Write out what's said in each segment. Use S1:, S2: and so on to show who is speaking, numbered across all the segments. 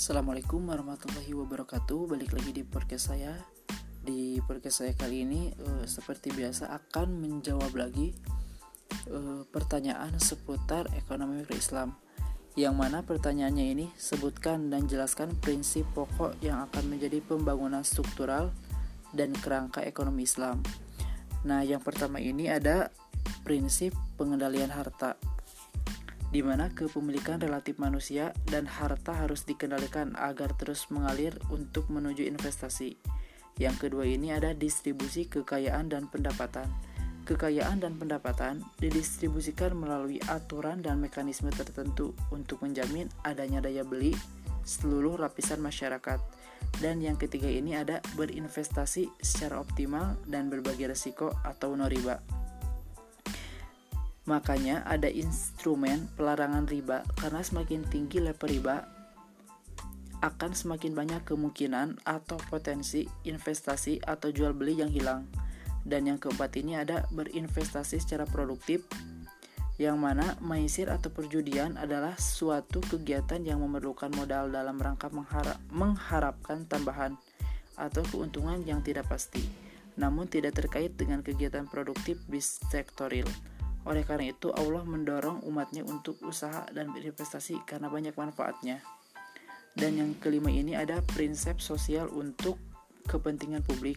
S1: Assalamualaikum warahmatullahi wabarakatuh. Balik lagi di podcast saya. Di podcast saya kali ini uh, Seperti biasa akan menjawab lagi uh, Pertanyaan seputar ekonomi Islam Yang mana pertanyaannya ini Sebutkan dan jelaskan prinsip pokok Yang akan menjadi pembangunan struktural Dan kerangka ekonomi Islam. Nah yang pertama ini ada Prinsip pengendalian harta di mana kepemilikan relatif manusia dan harta harus dikendalikan agar terus mengalir untuk menuju investasi. Yang kedua ini ada distribusi kekayaan dan pendapatan. Kekayaan dan pendapatan didistribusikan melalui aturan dan mekanisme tertentu untuk menjamin adanya daya beli seluruh lapisan masyarakat. Dan yang ketiga ini ada berinvestasi secara optimal dan berbagi resiko atau no riba. Makanya ada instrumen pelarangan riba karena semakin tinggi level riba akan semakin banyak kemungkinan atau potensi investasi atau jual beli yang hilang. Dan yang keempat ini ada berinvestasi secara produktif yang mana maisir atau perjudian adalah suatu kegiatan yang memerlukan modal dalam rangka mengharap, mengharapkan tambahan atau keuntungan yang tidak pasti, namun tidak terkait dengan kegiatan produktif bis sektoril. Oleh karena itu, Allah mendorong umatnya untuk usaha dan berinvestasi karena banyak manfaatnya. Dan yang kelima ini ada prinsip sosial untuk kepentingan publik.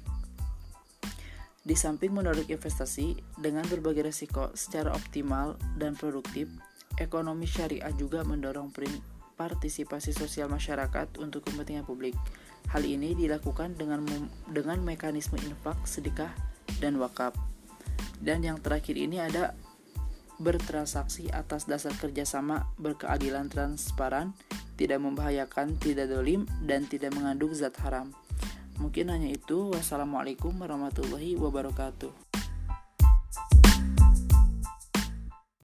S1: Di samping menurut investasi dengan berbagai resiko secara optimal dan produktif, ekonomi syariah juga mendorong partisipasi sosial masyarakat untuk kepentingan publik. Hal ini dilakukan dengan dengan mekanisme infak, sedekah, dan wakaf. Dan yang terakhir ini ada bertransaksi atas dasar kerjasama berkeadilan transparan, tidak membahayakan, tidak dolim, dan tidak mengandung zat haram. Mungkin hanya itu. Wassalamualaikum warahmatullahi wabarakatuh.